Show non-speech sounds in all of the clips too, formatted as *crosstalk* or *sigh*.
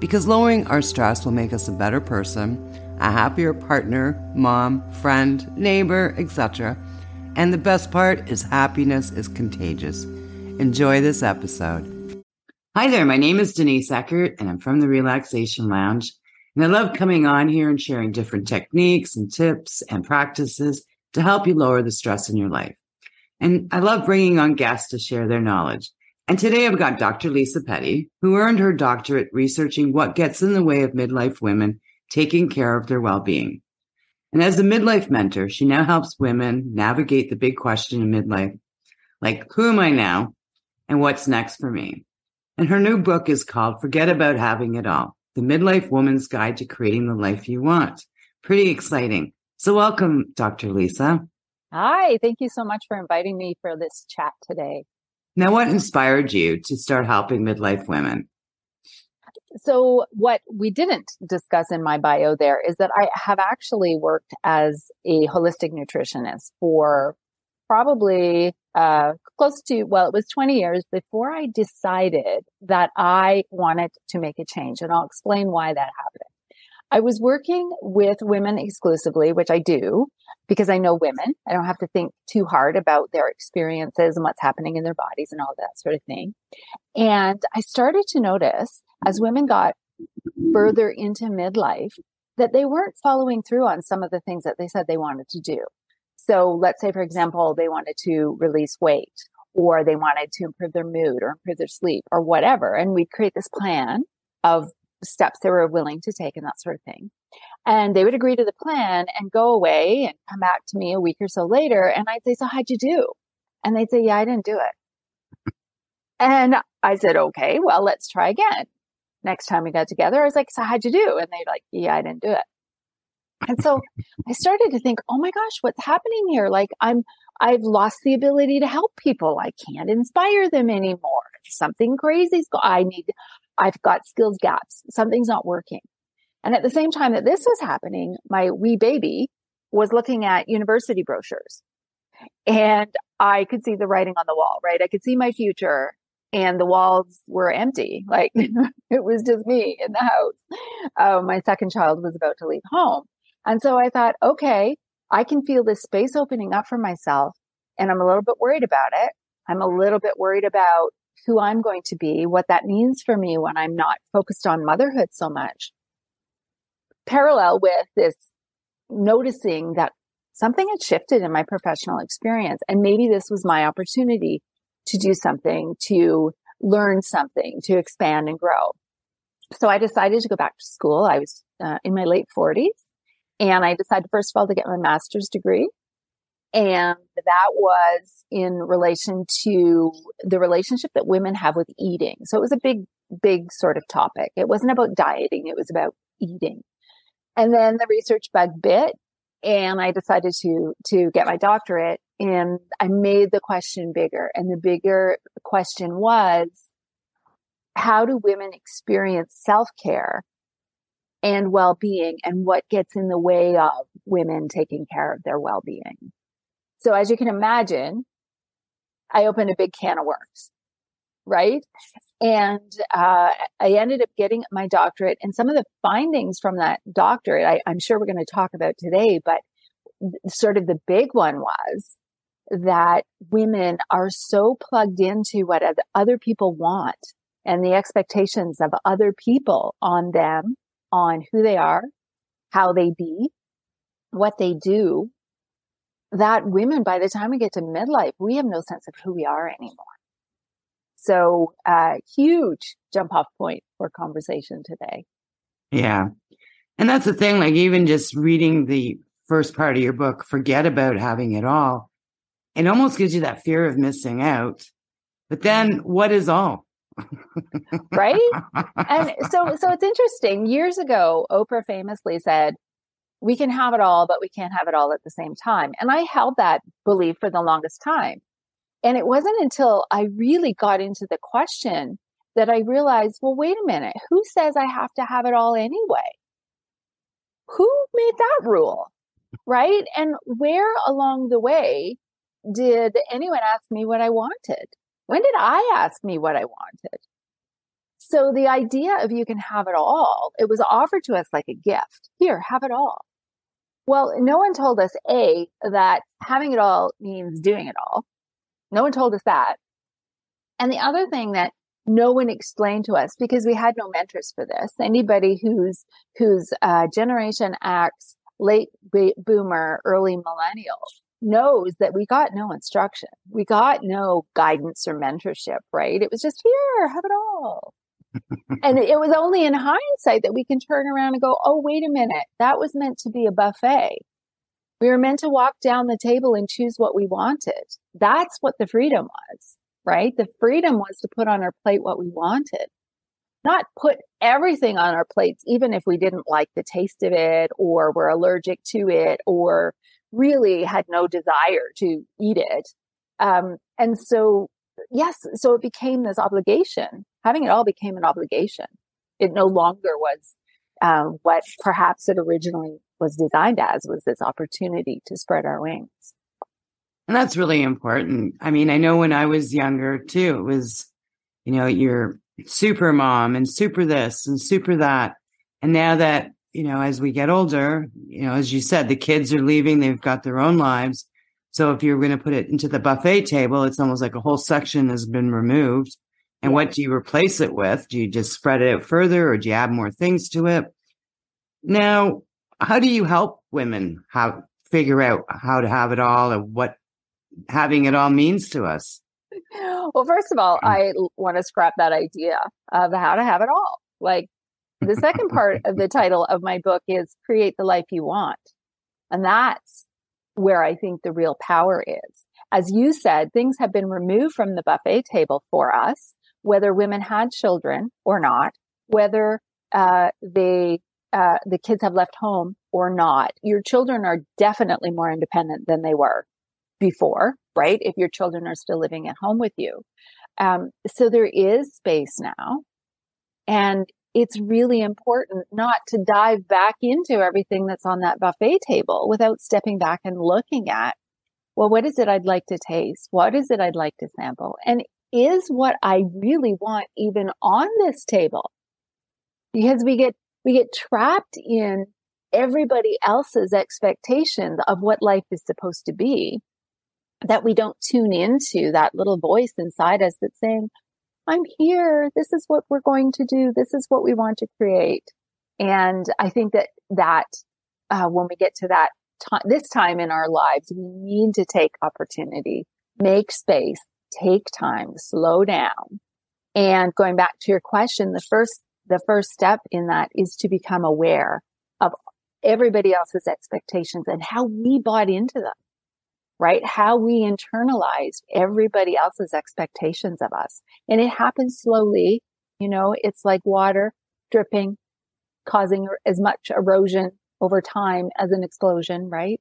because lowering our stress will make us a better person, a happier partner, mom, friend, neighbor, etc. And the best part is happiness is contagious. Enjoy this episode. Hi there, my name is Denise Eckert, and I'm from the Relaxation Lounge. And I love coming on here and sharing different techniques and tips and practices to help you lower the stress in your life. And I love bringing on guests to share their knowledge. And today I've got Dr. Lisa Petty, who earned her doctorate researching what gets in the way of midlife women taking care of their well-being. And as a midlife mentor, she now helps women navigate the big question in midlife, like who am I now and what's next for me? And her new book is called Forget About Having It All, the midlife woman's guide to creating the life you want. Pretty exciting. So welcome, Dr. Lisa. Hi, thank you so much for inviting me for this chat today. Now, what inspired you to start helping midlife women? So, what we didn't discuss in my bio there is that I have actually worked as a holistic nutritionist for probably uh, close to, well, it was 20 years before I decided that I wanted to make a change. And I'll explain why that happened. I was working with women exclusively, which I do because I know women. I don't have to think too hard about their experiences and what's happening in their bodies and all that sort of thing. And I started to notice as women got further into midlife that they weren't following through on some of the things that they said they wanted to do. So let's say, for example, they wanted to release weight or they wanted to improve their mood or improve their sleep or whatever. And we'd create this plan of steps they were willing to take and that sort of thing. And they would agree to the plan and go away and come back to me a week or so later. And I'd say, so how'd you do? And they'd say, yeah, I didn't do it. And I said, okay, well, let's try again. Next time we got together, I was like, so how'd you do? And they'd like, yeah, I didn't do it. And so I started to think, oh my gosh, what's happening here? Like I'm, I've lost the ability to help people. I can't inspire them anymore. Something crazy's go- I need, I've got skills gaps. Something's not working. And at the same time that this was happening, my wee baby was looking at university brochures and I could see the writing on the wall, right? I could see my future and the walls were empty. *laughs* Like it was just me in the house. Uh, my second child was about to leave home. And so I thought, okay, I can feel this space opening up for myself and I'm a little bit worried about it. I'm a little bit worried about who I'm going to be, what that means for me when I'm not focused on motherhood so much. Parallel with this noticing that something had shifted in my professional experience and maybe this was my opportunity to do something, to learn something, to expand and grow. So I decided to go back to school. I was uh, in my late 40s and I decided first of all to get my master's degree and that was in relation to the relationship that women have with eating. So it was a big, big sort of topic. It wasn't about dieting. It was about eating. And then the research bug bit and I decided to, to get my doctorate and I made the question bigger. And the bigger question was, how do women experience self care and well being and what gets in the way of women taking care of their well being? So as you can imagine, I opened a big can of worms, right? And uh, I ended up getting my doctorate, and some of the findings from that doctorate, I, I'm sure we're going to talk about today, but sort of the big one was that women are so plugged into what other people want and the expectations of other people on them, on who they are, how they be, what they do, that women, by the time we get to midlife, we have no sense of who we are anymore. So, uh, huge jump off point for conversation today. Yeah. And that's the thing, like even just reading the first part of your book, forget about having it all. It almost gives you that fear of missing out. But then what is all? right? *laughs* And so, so it's interesting. Years ago, Oprah famously said, we can have it all, but we can't have it all at the same time. And I held that belief for the longest time. And it wasn't until I really got into the question that I realized, well, wait a minute, who says I have to have it all anyway? Who made that rule? Right. And where along the way did anyone ask me what I wanted? When did I ask me what I wanted? So the idea of you can have it all, it was offered to us like a gift. Here, have it all. Well, no one told us A, that having it all means doing it all. No one told us that. And the other thing that no one explained to us because we had no mentors for this. Anybody who's who's uh, Generation X, late boomer, early millennial knows that we got no instruction. We got no guidance or mentorship, right? It was just here, have it all. And *laughs* it was only in hindsight that we can turn around and go, oh, wait a minute, that was meant to be a buffet. We were meant to walk down the table and choose what we wanted. That's what the freedom was, right? The freedom was to put on our plate what we wanted, not put everything on our plates, even if we didn't like the taste of it or were allergic to it or really had no desire to eat it. Um, and so, yes, so it became this obligation. Having it all became an obligation. It no longer was uh, what perhaps it originally was designed as was this opportunity to spread our wings. And that's really important. I mean, I know when I was younger too, it was, you know, you're super mom and super this and super that. And now that you know, as we get older, you know, as you said, the kids are leaving, they've got their own lives. So if you're going to put it into the buffet table, it's almost like a whole section has been removed. And what do you replace it with? Do you just spread it out further or do you add more things to it? Now, how do you help women how figure out how to have it all and what having it all means to us? Well, first of all, mm. I want to scrap that idea of how to have it all. Like the second part of the *laughs* title of my book is Create the Life You Want. And that's where I think the real power is. As you said, things have been removed from the buffet table for us, whether women had children or not, whether uh, they uh, the kids have left home or not. Your children are definitely more independent than they were before, right? If your children are still living at home with you. Um, so there is space now. And it's really important not to dive back into everything that's on that buffet table without stepping back and looking at, well, what is it I'd like to taste? What is it I'd like to sample? And is what I really want even on this table? Because we get, we get trapped in everybody else's expectations of what life is supposed to be that we don't tune into that little voice inside us that's saying, I'm here. This is what we're going to do. This is what we want to create. And I think that that uh, when we get to that time, this time in our lives, we need to take opportunity, make space, take time, slow down. And going back to your question, the first, the first step in that is to become aware of everybody else's expectations and how we bought into them right? How we internalize everybody else's expectations of us. And it happens slowly. You know, it's like water dripping, causing er, as much erosion over time as an explosion, right?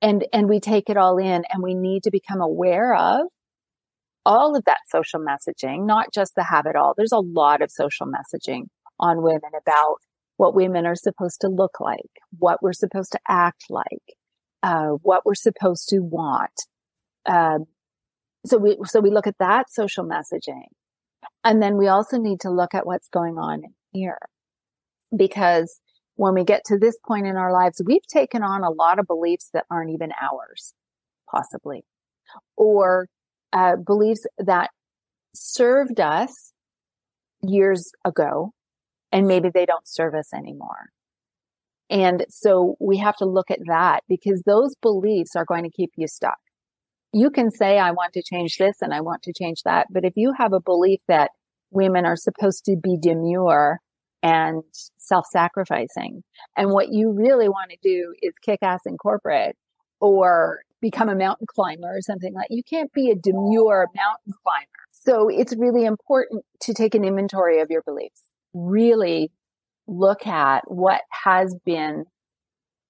And, and we take it all in and we need to become aware of all of that social messaging, not just the have it all. There's a lot of social messaging on women about what women are supposed to look like, what we're supposed to act like, uh, what we're supposed to want. Um, so we so we look at that social messaging, and then we also need to look at what's going on here, because when we get to this point in our lives, we've taken on a lot of beliefs that aren't even ours, possibly, or uh, beliefs that served us years ago, and maybe they don't serve us anymore. And so we have to look at that because those beliefs are going to keep you stuck. You can say, I want to change this and I want to change that. But if you have a belief that women are supposed to be demure and self-sacrificing, and what you really want to do is kick ass in corporate or become a mountain climber or something like you can't be a demure mountain climber So it's really important to take an inventory of your beliefs. Really look at what has been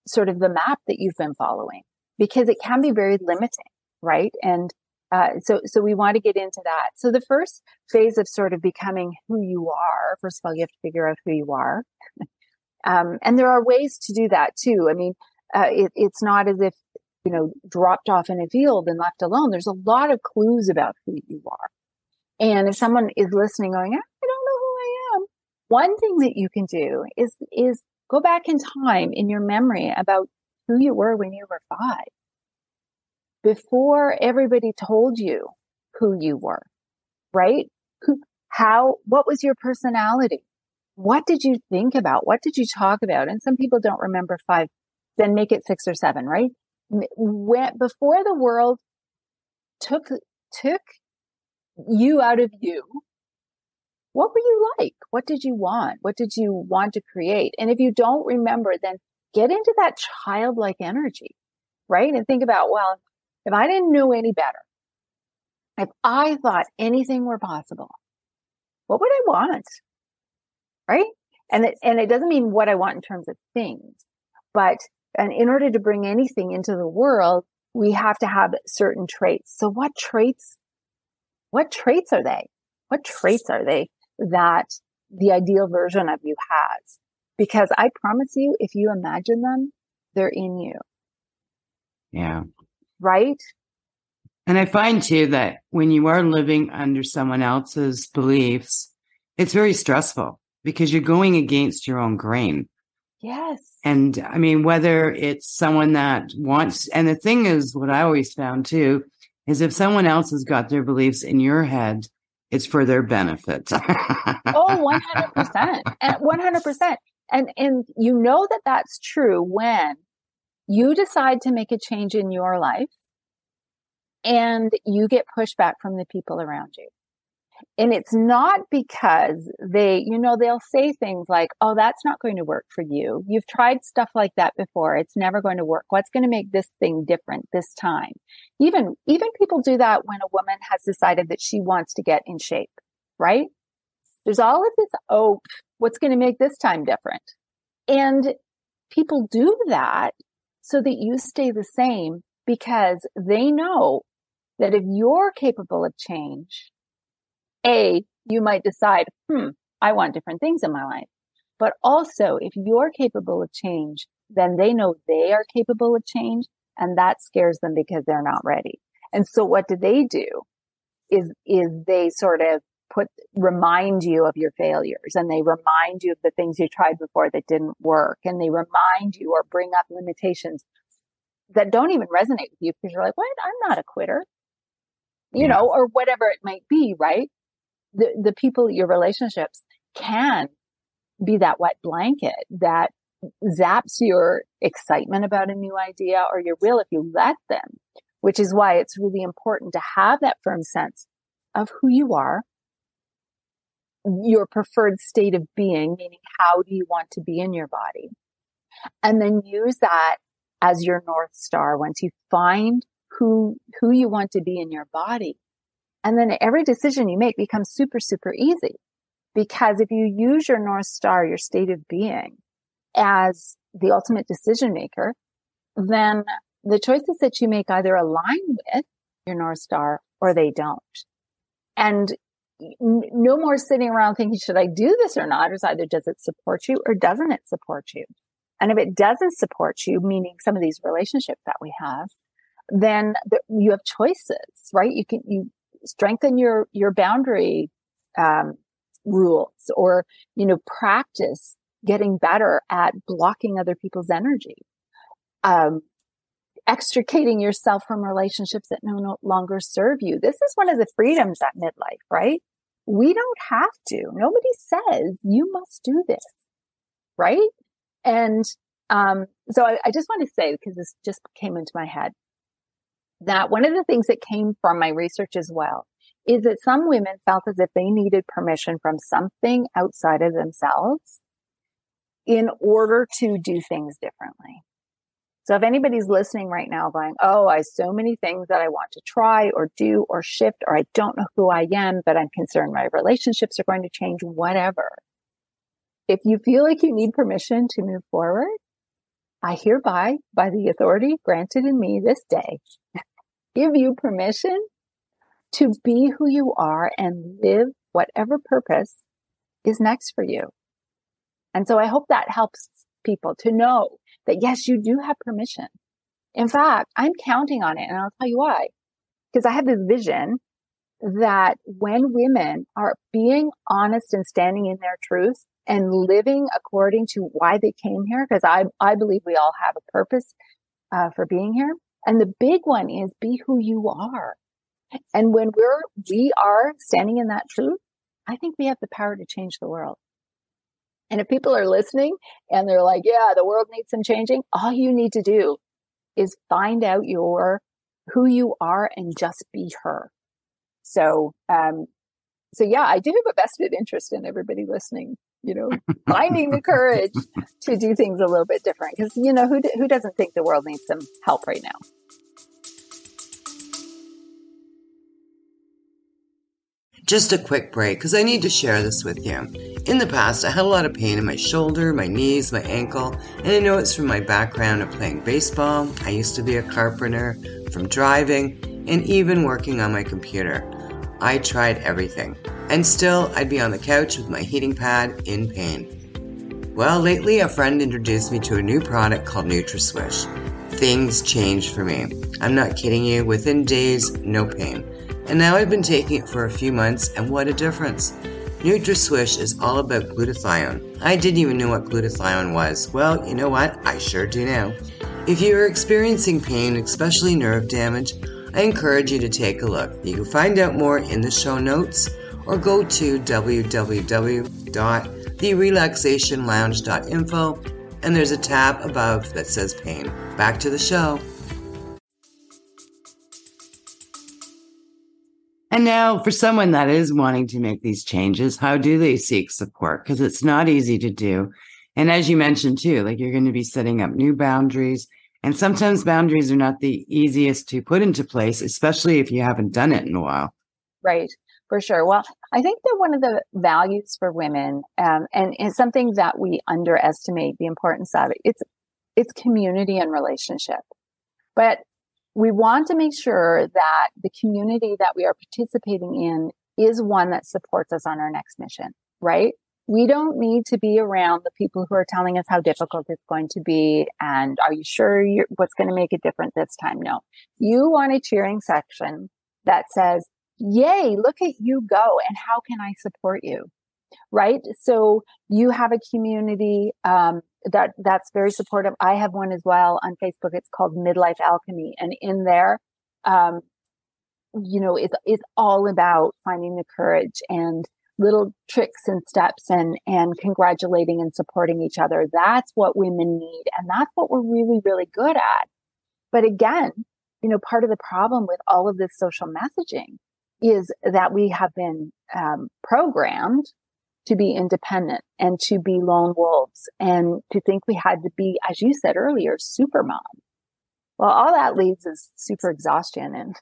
sort of the map that you've been following because it can be very limiting, right? And uh, so, so we want to get into that. So the first phase of sort of becoming who you are, first of all, you have to figure out who you are. *laughs* um, and there are ways to do that too. I mean, uh, it, it's not as if, you know, dropped off in a field and left alone. There's a lot of clues about who you are. And if someone is listening going, I don't know who I am, one thing that you can do is, is go back in time in your memory about who you were when you were five before everybody told you who you were, right? How, what was your personality? What did you think about? What did you talk about? And some people don't remember five, then make it six or seven, right? When, before the world took, took you out of you, what were you like? What did you want? What did you want to create? And if you don't remember, then get into that childlike energy, right? And think about, well, if I didn't know any better, if I thought anything were possible, what would I want? Right? And it, and it doesn't mean what I want in terms of things, but and in order to bring anything into the world, we have to have certain traits. So what traits, what traits are they? What traits are they that the ideal version of you has? Because I promise you, if you imagine them, they're in you. Yeah right? And I find too that when you are living under someone else's beliefs, it's very stressful because you're going against your own grain. Yes. And I mean, whether it's someone that wants, and the thing is, what I always found too, is if someone else has got their beliefs in your head, it's for their benefit. oh, *laughs* 100%. And 100%. And, and you know that that's true when you decide to make a change in your life and you get pushback from the people around you. And it's not because they, you know, they'll say things like, Oh, that's not going to work for you. You've tried stuff like that before. It's never going to work. What's going to make this thing different this time? Even, even people do that when a woman has decided that she wants to get in shape, right? There's all of this, Oh, what's going to make this time different? And people do that so that you stay the same because they know that if you're capable of change, A, you might decide, hmm, I want different things in my life. But also, if you're capable of change, then they know they are capable of change and that scares them because they're not ready. And so what do they do is, is they sort of put, remind you of your failures and they remind you of the things you tried before that didn't work and they remind you or bring up limitations that don't even resonate with you because you're like, what? I'm not a quitter, you yeah. know, or whatever it might be, right? The, the people, your relationships can be that wet blanket that zaps your excitement about a new idea or your will if you let them, which is why it's really important to have that firm sense of who you are, your preferred state of being, meaning how do you want to be in your body? And then use that as your North Star. Once you find who, who you want to be in your body. And then every decision you make becomes super, super easy. Because if you use your North Star, your state of being as the ultimate decision maker, then the choices that you make either align with your North Star or they don't. And no more sitting around thinking, should I do this or not? It's either does it support you or doesn't it support you? And if it doesn't support you, meaning some of these relationships that we have, then you have choices, right? You can, you strengthen your, your boundary, um, rules or, you know, practice getting better at blocking other people's energy. Um, extricating yourself from relationships that no longer serve you. This is one of the freedoms at midlife, right? We don't have to. Nobody says you must do this, right? And um, so I, I just want to say, because this just came into my head, that one of the things that came from my research as well is that some women felt as if they needed permission from something outside of themselves in order to do things differently. So if anybody's listening right now going, Oh, I have so many things that I want to try or do or shift, or I don't know who I am, but I'm concerned my relationships are going to change, whatever. If you feel like you need permission to move forward, I hereby, by the authority granted in me this day, give you permission to be who you are and live whatever purpose is next for you. And so I hope that helps people to know that yes, you do have permission. In fact, I'm counting on it and I'll tell you why. Because I have this vision that when women are being honest and standing in their truth and living according to why they came here, because I, I believe we all have a purpose uh, for being here. And the big one is be who you are. And when we're, we are standing in that truth, I think we have the power to change the world. And if people are listening and they're like, yeah, the world needs some changing, all you need to do is find out your, who you are and just be her. So, um, so yeah, I do have a vested interest in everybody listening, you know, *laughs* finding the courage to do things a little bit different. Cause, you know, who, who doesn't think the world needs some help right now? Just a quick break because I need to share this with you. In the past, I had a lot of pain in my shoulder, my knees, my ankle, and I know it's from my background of playing baseball. I used to be a carpenter, from driving, and even working on my computer. I tried everything, and still I'd be on the couch with my heating pad in pain. Well, lately a friend introduced me to a new product called NutraSwish. Things changed for me. I'm not kidding you, within days, no pain. And now I've been taking it for a few months, and what a difference! NutraSwish is all about glutathione. I didn't even know what glutathione was. Well, you know what? I sure do now. If you are experiencing pain, especially nerve damage, I encourage you to take a look. You can find out more in the show notes or go to www.therelaxationlounge.info and there's a tab above that says pain. Back to the show. And now, for someone that is wanting to make these changes, how do they seek support? Because it's not easy to do. And as you mentioned too, like you're going to be setting up new boundaries. And sometimes boundaries are not the easiest to put into place, especially if you haven't done it in a while. Right, for sure. Well, I think that one of the values for women, um, and it's something that we underestimate the importance of, it. it's it's community and relationship. But we want to make sure that the community that we are participating in is one that supports us on our next mission, right? We don't need to be around the people who are telling us how difficult it's going to be. And are you sure what's going to make it different this time? No. You want a cheering section that says, yay, look at you go. And how can I support you? Right. So you have a community, um, that that's very supportive. I have one as well on Facebook. It's called Midlife Alchemy, and in there, um, you know, it's it's all about finding the courage and little tricks and steps and and congratulating and supporting each other. That's what women need, and that's what we're really really good at. But again, you know, part of the problem with all of this social messaging is that we have been um, programmed to be independent and to be lone wolves and to think we had to be, as you said earlier, super mom. Well, all that leads is super exhaustion and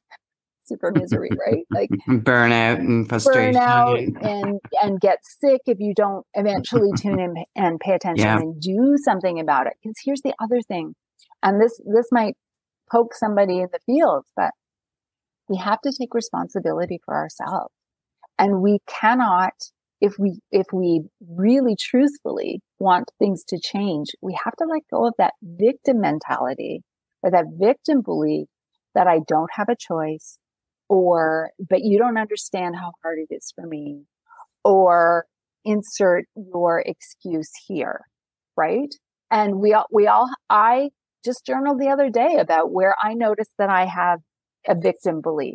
super misery, right? Like *laughs* burnout and frustration. Burnout and, and get sick if you don't eventually tune in and pay attention yeah. and do something about it. Because here's the other thing. And this, this might poke somebody in the fields, but we have to take responsibility for ourselves. And we cannot if we if we really truthfully want things to change we have to let go of that victim mentality or that victim belief that i don't have a choice or but you don't understand how hard it is for me or insert your excuse here right and we all we all i just journaled the other day about where i noticed that i have a victim belief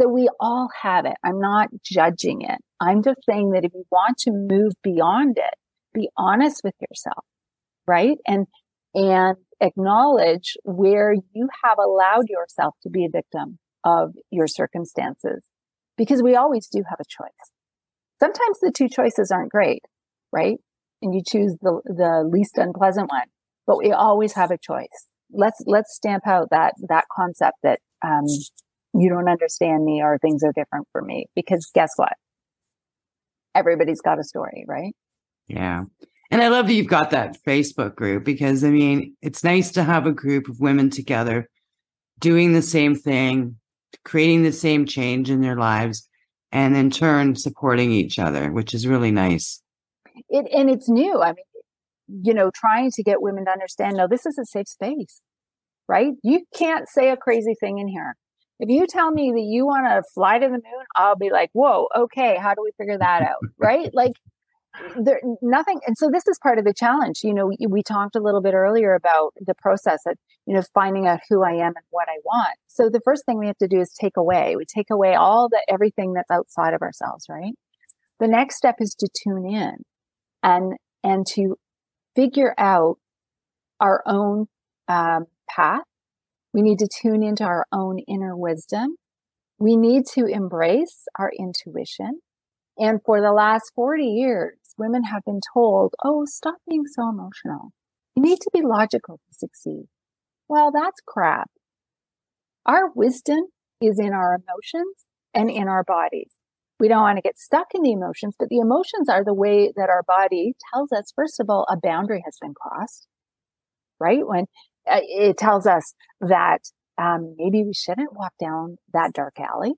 so we all have it. I'm not judging it. I'm just saying that if you want to move beyond it, be honest with yourself, right? And, and acknowledge where you have allowed yourself to be a victim of your circumstances because we always do have a choice. Sometimes the two choices aren't great, right? And you choose the, the least unpleasant one, but we always have a choice. let's let's stamp out that that concept that um, you don't understand me or things are different for me because guess what everybody's got a story right yeah and i love that you've got that facebook group because i mean it's nice to have a group of women together doing the same thing creating the same change in their lives and in turn supporting each other which is really nice it and it's new i mean you know, trying to get women to understand, no, this is a safe space, right? You can't say a crazy thing in here. If you tell me that you want to fly to the moon, I'll be like, whoa, okay, how do we figure that out? *laughs* right? Like, there nothing and so this is part of the challenge you know we, talked a little bit earlier about the process of you know finding out who i am and what i want so the first thing we have to do is take away we take away all the everything that's outside of ourselves right the next step is to tune in and and to figure out our own um, path. We need to tune into our own inner wisdom. We need to embrace our intuition. And for the last 40 years, women have been told, oh, stop being so emotional. You need to be logical to succeed. Well, that's crap. Our wisdom is in our emotions and in our bodies we don't want to get stuck in the emotions, but the emotions are the way that our body tells us, first of all, a boundary has been crossed, right? When uh, it tells us that um, maybe we shouldn't walk down that dark alley.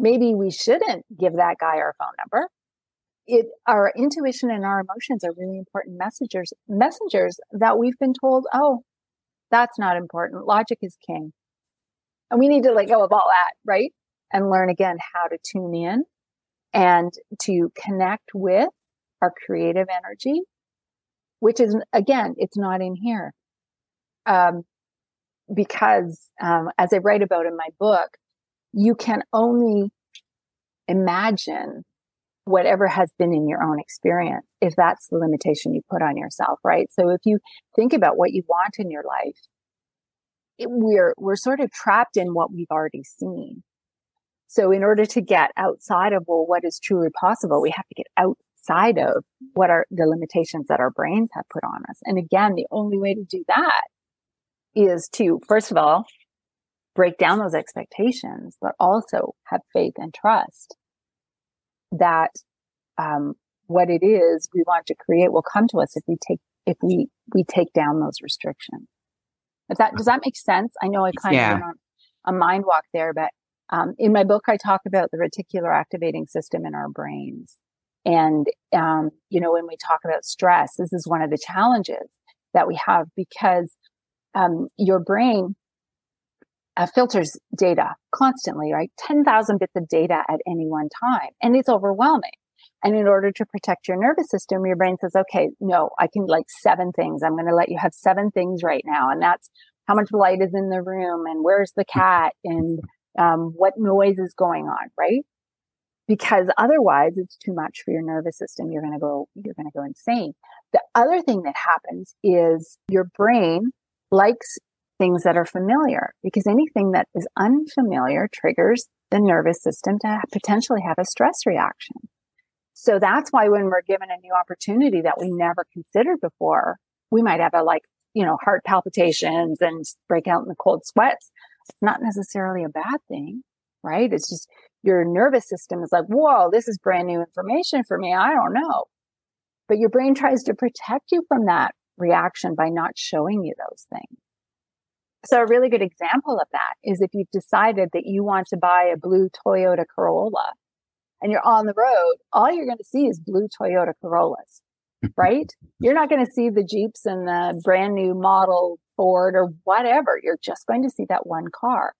Maybe we shouldn't give that guy our phone number. It, our intuition and our emotions are really important messengers, messengers that we've been told, oh, that's not important. Logic is king. And we need to let go of all that, right? and learn again how to tune in and to connect with our creative energy, which is again, it's not in here. Um, because um, as I write about in my book, you can only imagine whatever has been in your own experience if that's the limitation you put on yourself right so if you think about what you want in your life it, we're we're sort of trapped in what we've already seen so in order to get outside of, well, what is truly possible, we have to get outside of what are the limitations that our brains have put on us. And again, the only way to do that is to, first of all, break down those expectations, but also have faith and trust that um, what it is we want to create will come to us if we take if we we take down those restrictions. If that does that make sense? I know I kind yeah. of went on a mind walk there, but um, in my book, I talk about the reticular activating system in our brains. And, um, you know, when we talk about stress, this is one of the challenges that we have because um, your brain uh, filters data constantly, right? 10,000 bits of data at any one time. And it's overwhelming. And in order to protect your nervous system, your brain says, okay, no, I can like seven things. I'm going to let you have seven things right now. And that's how much light is in the room and where's the cat and um, what noise is going on, right? Because otherwise it's too much for your nervous system. You're going to go, you're going to go insane. The other thing that happens is your brain likes things that are familiar because anything that is unfamiliar triggers the nervous system to potentially have a stress reaction. So that's why when we're given a new opportunity that we never considered before, we might have a like, you know, heart palpitations and break out in the cold sweats it's not necessarily a bad thing, right? It's just your nervous system is like, whoa, this is brand new information for me. I don't know. But your brain tries to protect you from that reaction by not showing you those things. So a really good example of that is if you've decided that you want to buy a blue Toyota Corolla and you're on the road, all you're going to see is blue Toyota Corollas, *laughs* right? you're not going to see the Jeeps and the brand new model Ford or whatever. You're just going to see that one car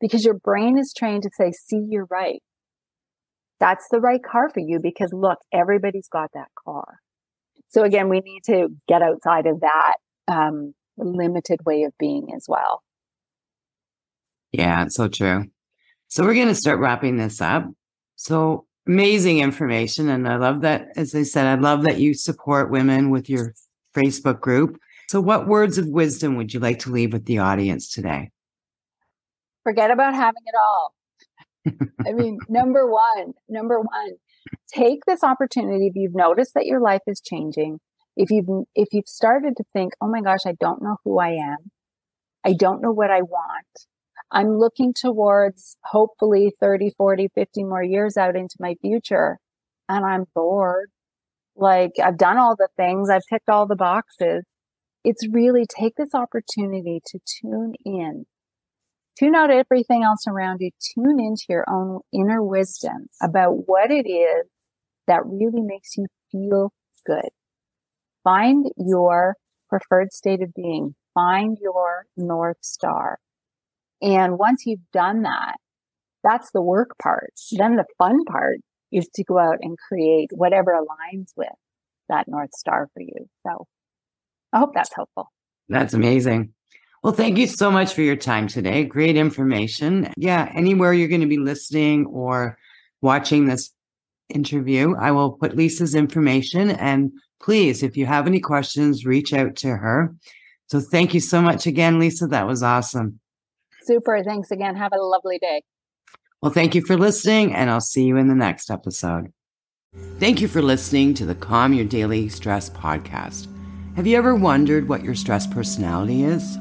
because your brain is trained to say, see, you're right. That's the right car for you because look, everybody's got that car. So again, we need to get outside of that um, limited way of being as well. Yeah, it's so true. So we're going to start wrapping this up. So amazing information. And I love that, as I said, I love that you support women with your Facebook group. So, what words of wisdom would you like to leave with the audience today? Forget about having it all. I *laughs* mean, number one, number one, take this opportunity if you've noticed that your life is changing if you've, if you've started to think, oh my gosh, I don't know who I am. I don't know what I want. I'm looking towards hopefully 30, 40, 50 more years out into my future and I'm bored. Like I've done all the things. I've ticked all the boxes. It's really take this opportunity to tune in, tune out everything else around you, tune into your own inner wisdom about what it is that really makes you feel good. Find your preferred state of being. Find your North Star. And once you've done that, that's the work part. Then the fun part is to go out and create whatever aligns with that North Star for you. So I hope that's helpful. That's amazing. Well, thank you so much for your time today. Great information. Yeah, anywhere you're going to be listening or watching this interview, I will put Lisa's information. And please, if you have any questions, reach out to her. So thank you so much again, Lisa. That was awesome. Super. Thanks again. Have a lovely day. Well, thank you for listening, and I'll see you in the next episode. Thank you for listening to the Calm Your Daily Stress podcast. Have you ever wondered what your stress personality is?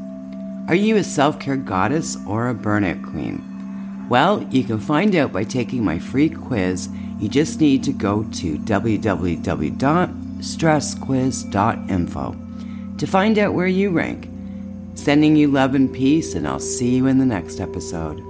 Are you a self care goddess or a burnout queen? Well, you can find out by taking my free quiz. You just need to go to www.stressquiz.info to find out where you rank. Sending you love and peace, and I'll see you in the next episode.